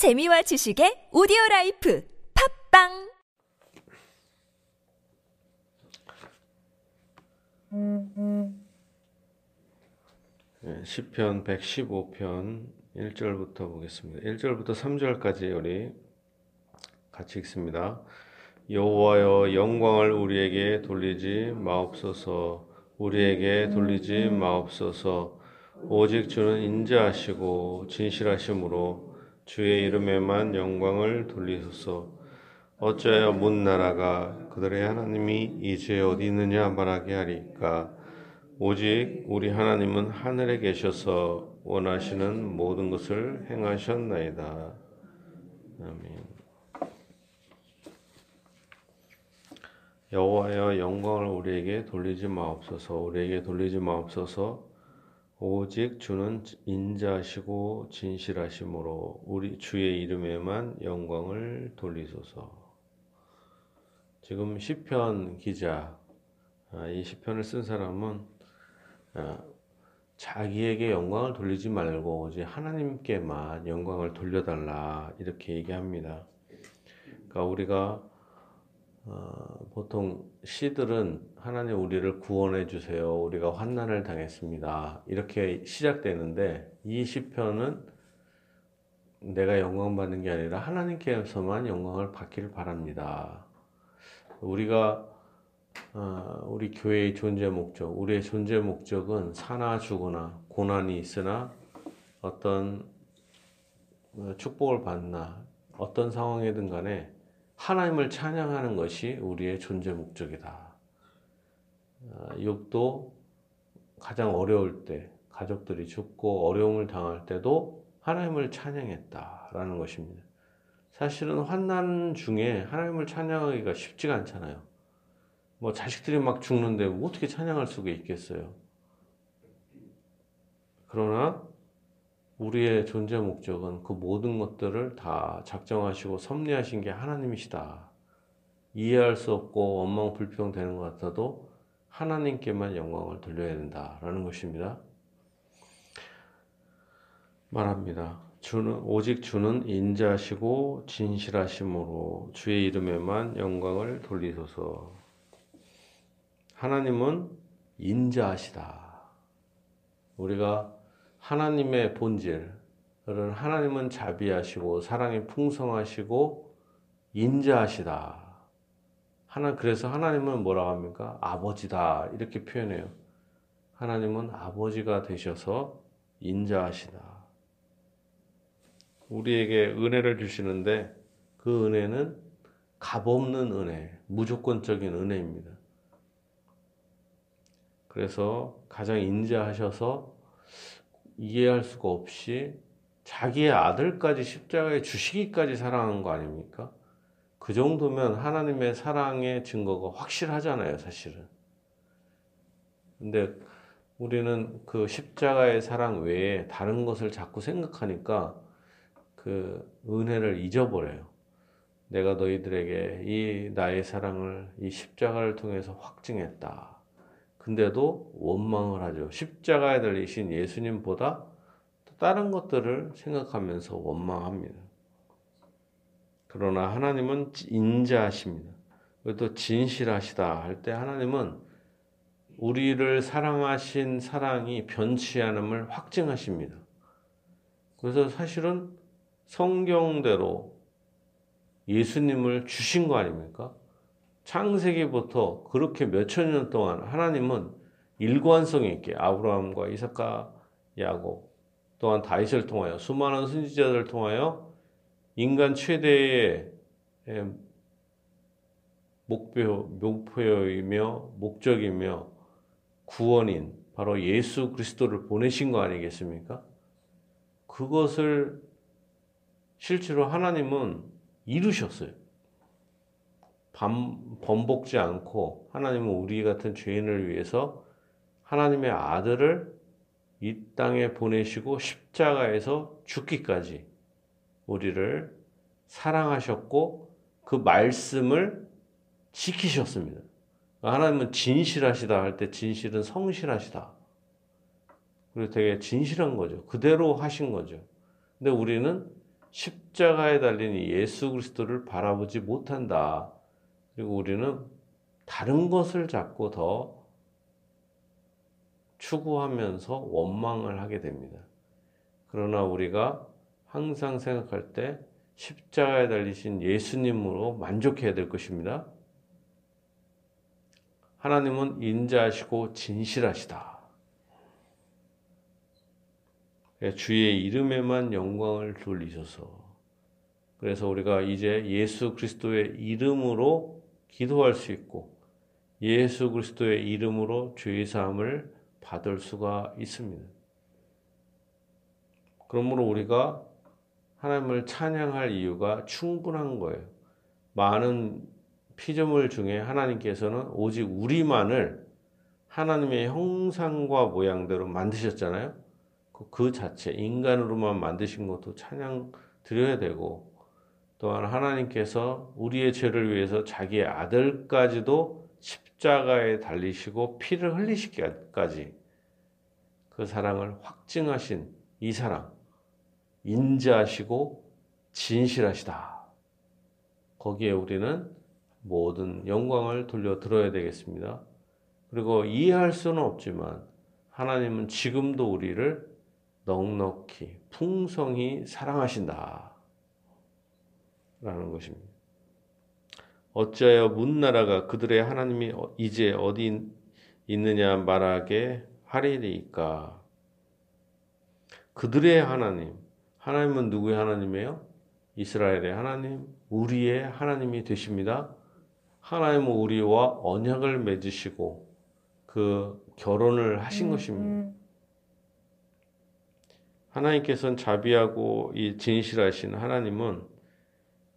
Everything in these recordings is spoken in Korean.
재미와 지식의 오디오 life 팟빵 예, 시편 115편 1절부터 보겠습니다. 1절부터 3절까지 우리 같이 읽습니다. 여호와여 영광을 우리에게 돌리지 마옵소서 우리에게 돌리지 마옵소서 오직 주는 인자하시고 진실하심으로 주의 이름에만 영광을 돌리소서 어찌하여 문 나라가 그들의 하나님이 이제 어디 있느냐 말하게 하리까 오직 우리 하나님은 하늘에 계셔서 원하시는 모든 것을 행하셨나이다. 아멘. 여호와여 영광을 우리에게 돌리지 마옵소서. 우리에게 돌리지 마옵소서. 오직 주는 인자하시고 진실하심으로 우리 주의 이름에만 영광을 돌리소서. 지금 시편 기자 아, 이 시편을 쓴 사람은 아, 자기에게 영광을 돌리지 말고 이제 하나님께만 영광을 돌려달라 이렇게 얘기합니다. 그러니까 우리가 어, 보통 시들은 하나님 우리를 구원해 주세요. 우리가 환난을 당했습니다. 이렇게 시작되는데 이 시편은 내가 영광 받는 게 아니라 하나님께서만 영광을 받기를 바랍니다. 우리가 어, 우리 교회의 존재 목적, 우리의 존재 목적은 사나 죽거나 고난이 있으나 어떤 어, 축복을 받나 어떤 상황이든 간에 하나님을 찬양하는 것이 우리의 존재 목적이다. 욕도 가장 어려울 때, 가족들이 죽고 어려움을 당할 때도 하나님을 찬양했다라는 것입니다. 사실은 환난 중에 하나님을 찬양하기가 쉽지가 않잖아요. 뭐 자식들이 막 죽는데 어떻게 찬양할 수가 있겠어요? 그러나 우리의 존재 목적은 그 모든 것들을 다 작정하시고 섭리하신 게 하나님이시다. 이해할 수 없고 원망 불평 되는 것 같아도 하나님께만 영광을 돌려야 된다라는 것입니다. 말합니다. 주는 오직 주는 인자하시고 진실하심으로 주의 이름에만 영광을 돌리소서. 하나님은 인자하시다. 우리가 하나님의 본질은 하나님은 자비하시고 사랑이 풍성하시고 인자하시다. 하나 그래서 하나님은 뭐라고 합니까? 아버지다 이렇게 표현해요. 하나님은 아버지가 되셔서 인자하시다. 우리에게 은혜를 주시는데 그 은혜는 값없는 은혜, 무조건적인 은혜입니다. 그래서 가장 인자하셔서 이해할 수가 없이 자기의 아들까지 십자가에 주시기까지 사랑한 거 아닙니까? 그 정도면 하나님의 사랑의 증거가 확실하잖아요, 사실은. 근데 우리는 그 십자가의 사랑 외에 다른 것을 자꾸 생각하니까 그 은혜를 잊어버려요. 내가 너희들에게 이 나의 사랑을 이 십자가를 통해서 확증했다. 근데도 원망을 하죠. 십자가에 달리신 예수님보다 다른 것들을 생각하면서 원망합니다. 그러나 하나님은 인자하십니다. 또 진실하시다 할 때 하나님은 우리를 사랑하신 사랑이 변치 않음을 확증하십니다. 그래서 사실은 성경대로 예수님을 주신 거 아닙니까? 창세기부터 그렇게 몇천 년 동안 하나님은 일관성 있게 아브라함과 이삭과 야곱 또한 다윗을 통하여 수많은 선지자들을 통하여 인간 최대의 목표, 목표이며 목적이며 구원인 바로 예수 그리스도를 보내신 거 아니겠습니까? 그것을 실제로 하나님은 이루셨어요. 번복지 않고 하나님은 우리 같은 죄인을 위해서 하나님의 아들을 이 땅에 보내시고 십자가에서 죽기까지 우리를 사랑하셨고 그 말씀을 지키셨습니다. 하나님은 진실하시다 할 때 진실은 성실하시다. 그리고 되게 진실한 거죠. 그대로 하신 거죠. 근데 우리는 십자가에 달린 예수 그리스도를 바라보지 못한다. 그리고 우리는 다른 것을 자꾸 더 추구하면서 원망을 하게 됩니다. 그러나 우리가 항상 생각할 때 십자가에 달리신 예수님으로 만족해야 될 것입니다. 하나님은 인자하시고 진실하시다. 주의 이름에만 영광을 돌리셔서 그래서 우리가 이제 예수 그리스도의 이름으로 기도할 수 있고 예수 그리스도의 이름으로 죄 사함을 받을 수가 있습니다. 그러므로 우리가 하나님을 찬양할 이유가 충분한 거예요. 많은 피조물 중에 하나님께서는 오직 우리만을 하나님의 형상과 모양대로 만드셨잖아요. 그 자체 인간으로만 만드신 것도 찬양 드려야 되고 또한 하나님께서 우리의 죄를 위해서 자기의 아들까지도 십자가에 달리시고 피를 흘리시기까지 그 사랑을 확증하신 이 사랑 인자하시고 진실하시다. 거기에 우리는 모든 영광을 돌려 들어야 되겠습니다. 그리고 이해할 수는 없지만 하나님은 지금도 우리를 넉넉히 풍성히 사랑하신다. 라는 것입니다. 어찌하여 문 나라가 그들의 하나님이 이제 어디 있느냐 말하게 하리리까? 그들의 하나님, 하나님은 누구의 하나님이에요? 이스라엘의 하나님, 우리의 하나님이 되십니다. 하나님은 우리와 언약을 맺으시고 그 결혼을 하신 음, 것입니다. 음. 하나님께서는 자비하고 이 진실하신 하나님은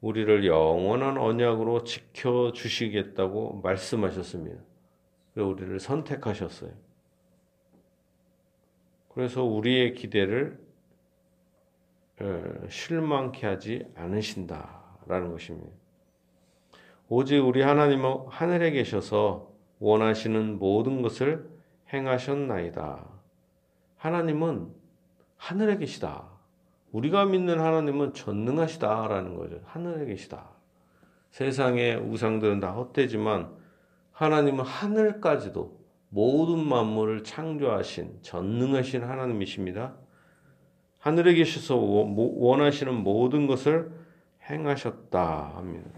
우리를 영원한 언약으로 지켜 주시겠다고 말씀하셨습니다. 우리를 선택하셨어요. 그래서 우리의 기대를 실망케 하지 않으신다라는 것입니다. 오직 우리 하나님은 하늘에 계셔서 원하시는 모든 것을 행하셨나이다. 하나님은 하늘에 계시다. 우리가 믿는 하나님은 전능하시다라는 거죠. 하늘에 계시다. 세상의 우상들은 다 헛되지만 하나님은 하늘까지도 모든 만물을 창조하신 전능하신 하나님이십니다. 하늘에 계셔서 원하시는 모든 것을 행하셨다 합니다.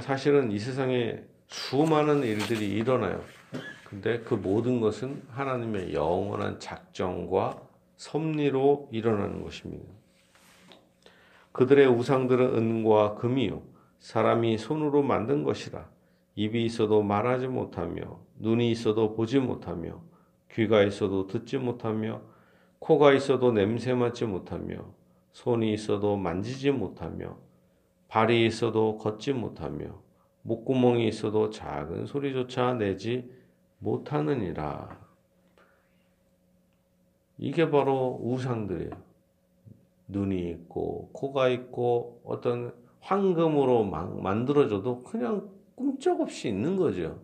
사실은 이 세상에 수많은 일들이 일어나요. 근데 그 모든 것은 하나님의 영원한 작정과 섭리로 일어나는 것입니다. 그들의 우상들은 은과 금이요. 사람이 손으로 만든 것이라. 입이 있어도 말하지 못하며, 눈이 있어도 보지 못하며, 귀가 있어도 듣지 못하며, 코가 있어도 냄새 맡지 못하며, 손이 있어도 만지지 못하며, 발이 있어도 걷지 못하며, 목구멍이 있어도 작은 소리조차 내지 못하느니라. 이게 바로 우상들이에요. 눈이 있고, 코가 있고, 어떤 황금으로 막 만들어져도 그냥 꿈쩍없이 있는 거죠.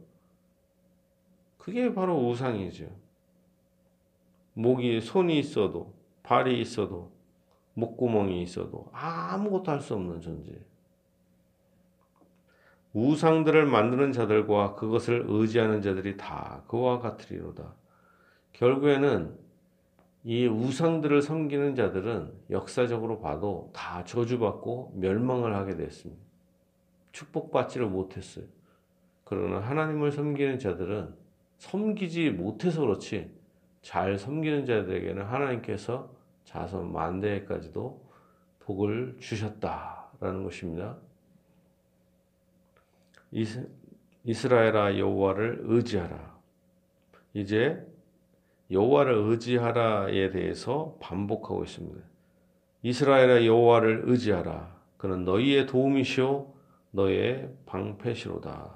그게 바로 우상이죠. 목이, 손이 있어도, 발이 있어도, 목구멍이 있어도 아무것도 할 수 없는 존재. 우상들을 만드는 자들과 그것을 의지하는 자들이 다 그와 같으리로다. 결국에는 이 우상들을 섬기는 자들은 역사적으로 봐도 다 저주받고 멸망을 하게 됐습니다. 축복받지를 못했어요. 그러나 하나님을 섬기는 자들은 섬기지 못해서 그렇지 잘 섬기는 자들에게는 하나님께서 자손 만대까지도 복을 주셨다라는 것입니다. 이스라엘아 여호와를 의지하라. 이제 여호와를 의지하라에 대해서 반복하고 있습니다. 이스라엘아 여호와를 의지하라. 그는 너희의 도움이시오 너의 방패시로다.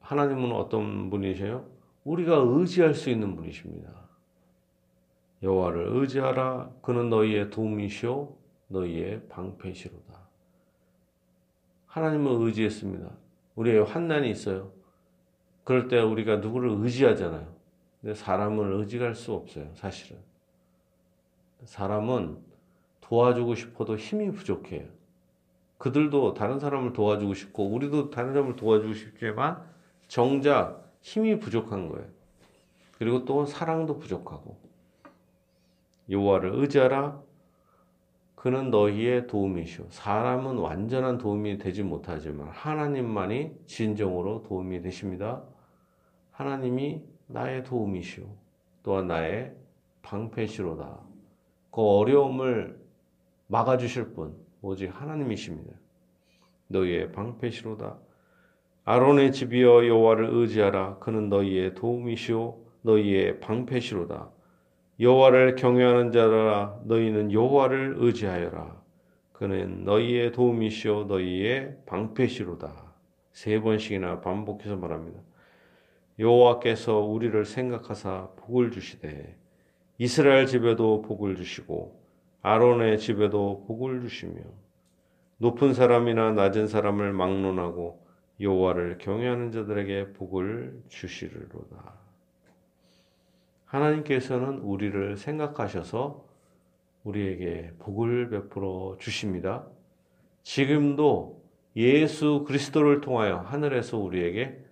하나님은 어떤 분이세요? 우리가 의지할 수 있는 분이십니다. 여호와를 의지하라. 그는 너희의 도움이시오 너희의 방패시로다. 하나님을 의지했습니다. 우리의 환난이 있어요. 그럴 때 우리가 누구를 의지하잖아요. 근데 사람을 의지할 수 없어요, 사실은. 사람은 도와주고 싶어도 힘이 부족해요. 그들도 다른 사람을 도와주고 싶고, 우리도 다른 사람을 도와주고 싶지만, 정작 힘이 부족한 거예요. 그리고 또 사랑도 부족하고. 여호와를 의지하라. 그는 너희의 도움이시오. 사람은 완전한 도움이 되지 못하지만 하나님만이 진정으로 도움이 되십니다. 하나님이 나의 도움이시오. 또한 나의 방패시로다. 그 어려움을 막아주실 분 오직 하나님이십니다. 너희의 방패시로다. 아론의 집이여 여호와를 의지하라. 그는 너희의 도움이시오. 너희의 방패시로다. 여호와를 경외하는 자라 너희는 여호와를 의지하여라. 그는 너희의 도움이시오 너희의 방패시로다. 세 번씩이나 반복해서 말합니다. 여호와께서 우리를 생각하사 복을 주시되 이스라엘 집에도 복을 주시고 아론의 집에도 복을 주시며 높은 사람이나 낮은 사람을 막론하고 여호와를 경외하는 자들에게 복을 주시리로다. 하나님께서는 우리를 생각하셔서 우리에게 복을 베풀어 주십니다. 지금도 예수 그리스도를 통하여 하늘에서 우리에게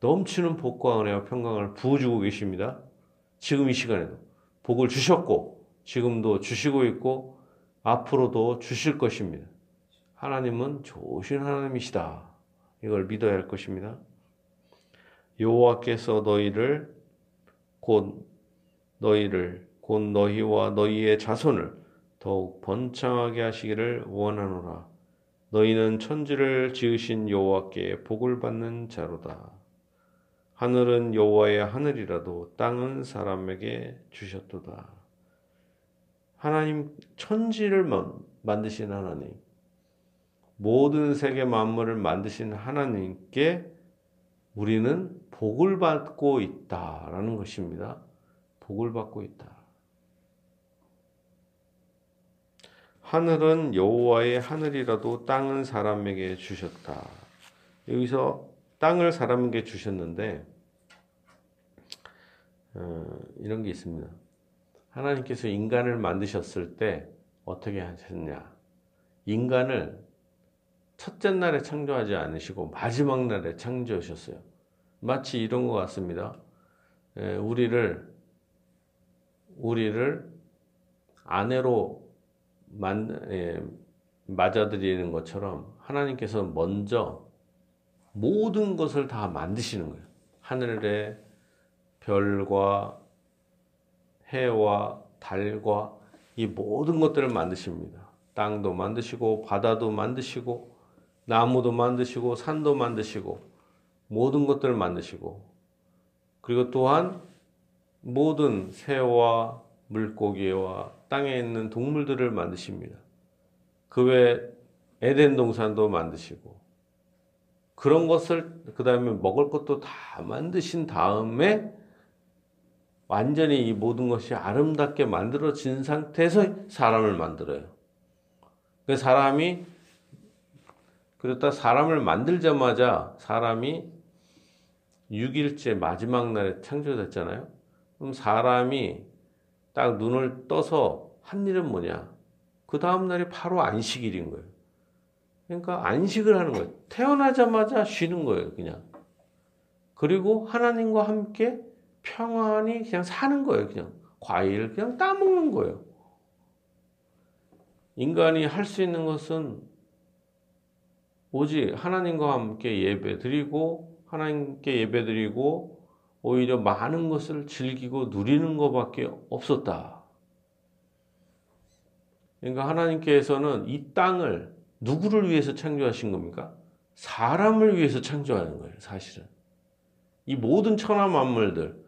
넘치는 복과 은혜와 평강을 부어주고 계십니다. 지금 이 시간에도 복을 주셨고 지금도 주시고 있고 앞으로도 주실 것입니다. 하나님은 좋으신 하나님이시다. 이걸 믿어야 할 것입니다. 여호와께서 너희를 곧 너희를 곧 너희와 너희의 자손을 더욱 번창하게 하시기를 원하노라. 너희는 천지를 지으신 여호와께 복을 받는 자로다. 하늘은 여호와의 하늘이라도 땅은 사람에게 주셨도다. 하나님 천지를 만드신 하나님, 모든 세계 만물을 만드신 하나님께 우리는 복을 받고 있다라는 것입니다. 복을 받고 있다. 하늘은 여호와의 하늘이라도 땅은 사람에게 주셨다. 여기서 땅을 사람에게 주셨는데 어, 이런 게 있습니다. 하나님께서 인간을 만드셨을 때 어떻게 하셨냐? 인간을 첫째 날에 창조하지 않으시고 마지막 날에 창조하셨어요. 마치 이런 것 같습니다. 에, 우리를 우리를 아내로 만, 예, 맞아들이는 것처럼 하나님께서 먼저 모든 것을 다 만드시는 거예요. 하늘의 별과 해와 달과 이 모든 것들을 만드십니다. 땅도 만드시고 바다도 만드시고 나무도 만드시고 산도 만드시고 모든 것들을 만드시고 그리고 또한 모든 새와 물고기와 땅에 있는 동물들을 만드십니다. 그외 에덴 동산도 만드시고 그런 것을 그 다음에 먹을 것도 다 만드신 다음에 완전히 이 모든 것이 아름답게 만들어진 상태에서 사람을 만들어요. 그 사람이 그렇다 사람을 만들자마자 사람이 6일째 마지막 날에 창조됐잖아요. 그럼 사람이 딱 눈을 떠서 한 일은 뭐냐? 그 다음 날이 바로 안식일인 거예요. 그러니까 안식을 하는 거예요. 태어나자마자 쉬는 거예요, 그냥. 그리고 하나님과 함께 평안히 그냥 사는 거예요, 그냥. 과일 그냥 따먹는 거예요. 인간이 할 수 있는 것은 오직 하나님과 함께 예배 드리고, 하나님께 예배 드리고, 오히려 많은 것을 즐기고 누리는 것밖에 없었다. 그러니까 하나님께서는 이 땅을 누구를 위해서 창조하신 겁니까? 사람을 위해서 창조하는 거예요, 사실은. 이 모든 천하 만물들,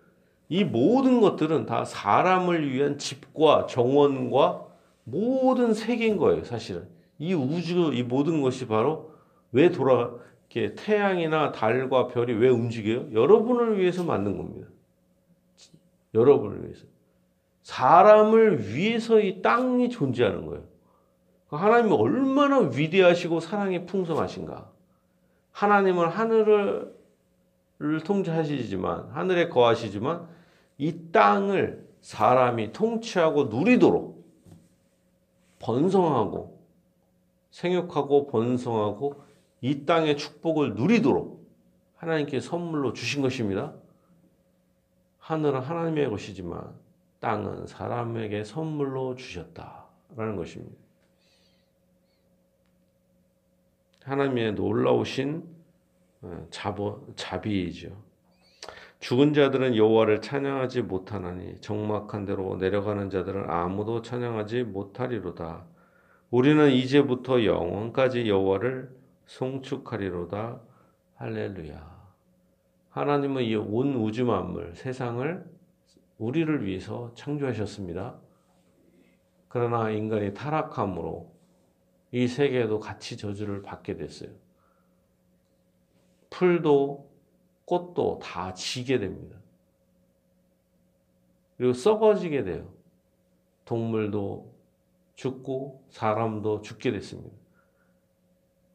이 모든 것들은 다 사람을 위한 집과 정원과 모든 세계인 거예요, 사실은. 이 우주, 이 모든 것이 바로 왜 돌아, 이렇게 태양이나 달과 별이 왜 움직여요? 여러분을 위해서 만든 겁니다. 여러분을 위해서. 사람을 위해서 이 땅이 존재하는 거예요. 하나님이 얼마나 위대하시고 사랑이 풍성하신가. 하나님은 하늘을 통제하시지만, 하늘에 거하시지만, 이 땅을 사람이 통치하고 누리도록 번성하고 생육하고 번성하고 이 땅의 축복을 누리도록 하나님께 선물로 주신 것입니다. 하늘은 하나님의 것이지만 땅은 사람에게 선물로 주셨다라는 것입니다. 하나님의 놀라우신 어, 자비이죠. 죽은 자들은 여호와를 찬양하지 못하나니 적막한 대로 내려가는 자들은 아무도 찬양하지 못하리로다. 우리는 이제부터 영원까지 여호와를 송축하리로다. 할렐루야. 하나님은 이 온 우주 만물 세상을 우리를 위해서 창조하셨습니다. 그러나 인간이 타락함으로 이 세계도 같이 저주를 받게 됐어요. 풀도 꽃도 다 지게 됩니다. 그리고 썩어지게 돼요. 동물도 죽고 사람도 죽게 됐습니다.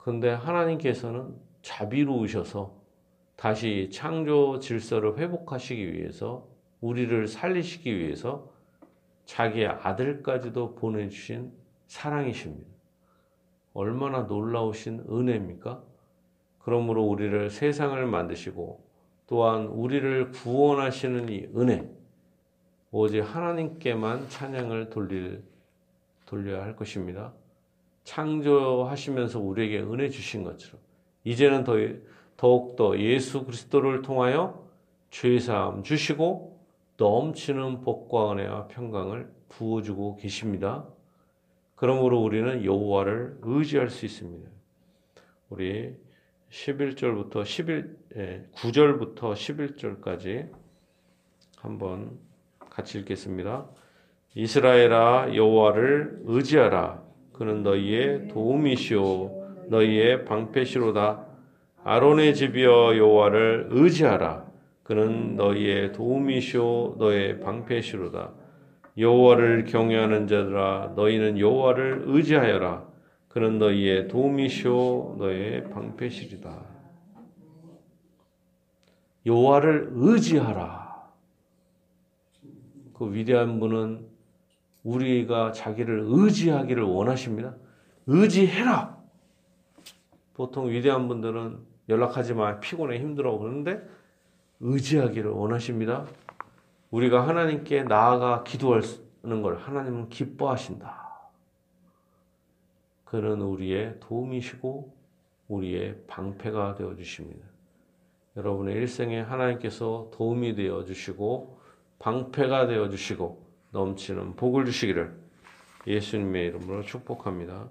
그런데 하나님께서는 자비로우셔서 다시 창조 질서를 회복하시기 위해서 우리를 살리시기 위해서 자기의 아들까지도 보내주신 사랑이십니다. 얼마나 놀라우신 은혜입니까? 그러므로 우리를 세상을 만드시고 또한 우리를 구원하시는 이 은혜, 오직 하나님께만 찬양을 돌릴, 돌려야 할 것입니다. 창조하시면서 우리에게 은혜 주신 것처럼 이제는 더, 더욱더 예수 그리스도를 통하여 죄사함 주시고 넘치는 복과 은혜와 평강을 부어주고 계십니다. 그러므로 우리는 여호와를 의지할 수 있습니다. 우리 11절부터 11 예, 9절부터 11절까지 한번 같이 읽겠습니다. 이스라엘아 여호와를 의지하라 그는 너희의 도움이시오. 너희의 방패시로다. 아론의 집이여 여호와를 의지하라. 그는 너희의 도움이시오. 너의 방패시로다. 여호와를 경외하는 자들아 너희는 여호와를 의지하여라. 그는 너희의 도움이시오. 너의 방패시리다. 여호와를 의지하라. 그 위대한 분은 우리가 자기를 의지하기를 원하십니다 의지해라 보통 위대한 분들은 연락하지 마 피곤해 힘들어 그러는데 의지하기를 원하십니다. 우리가 하나님께 나아가 기도하는 걸 하나님은 기뻐하신다. 그는 우리의 도움이시고 우리의 방패가 되어 주십니다. 여러분의 일생에 하나님께서 도움이 되어 주시고 방패가 되어 주시고 넘치는 복을 주시기를 예수님의 이름으로 축복합니다.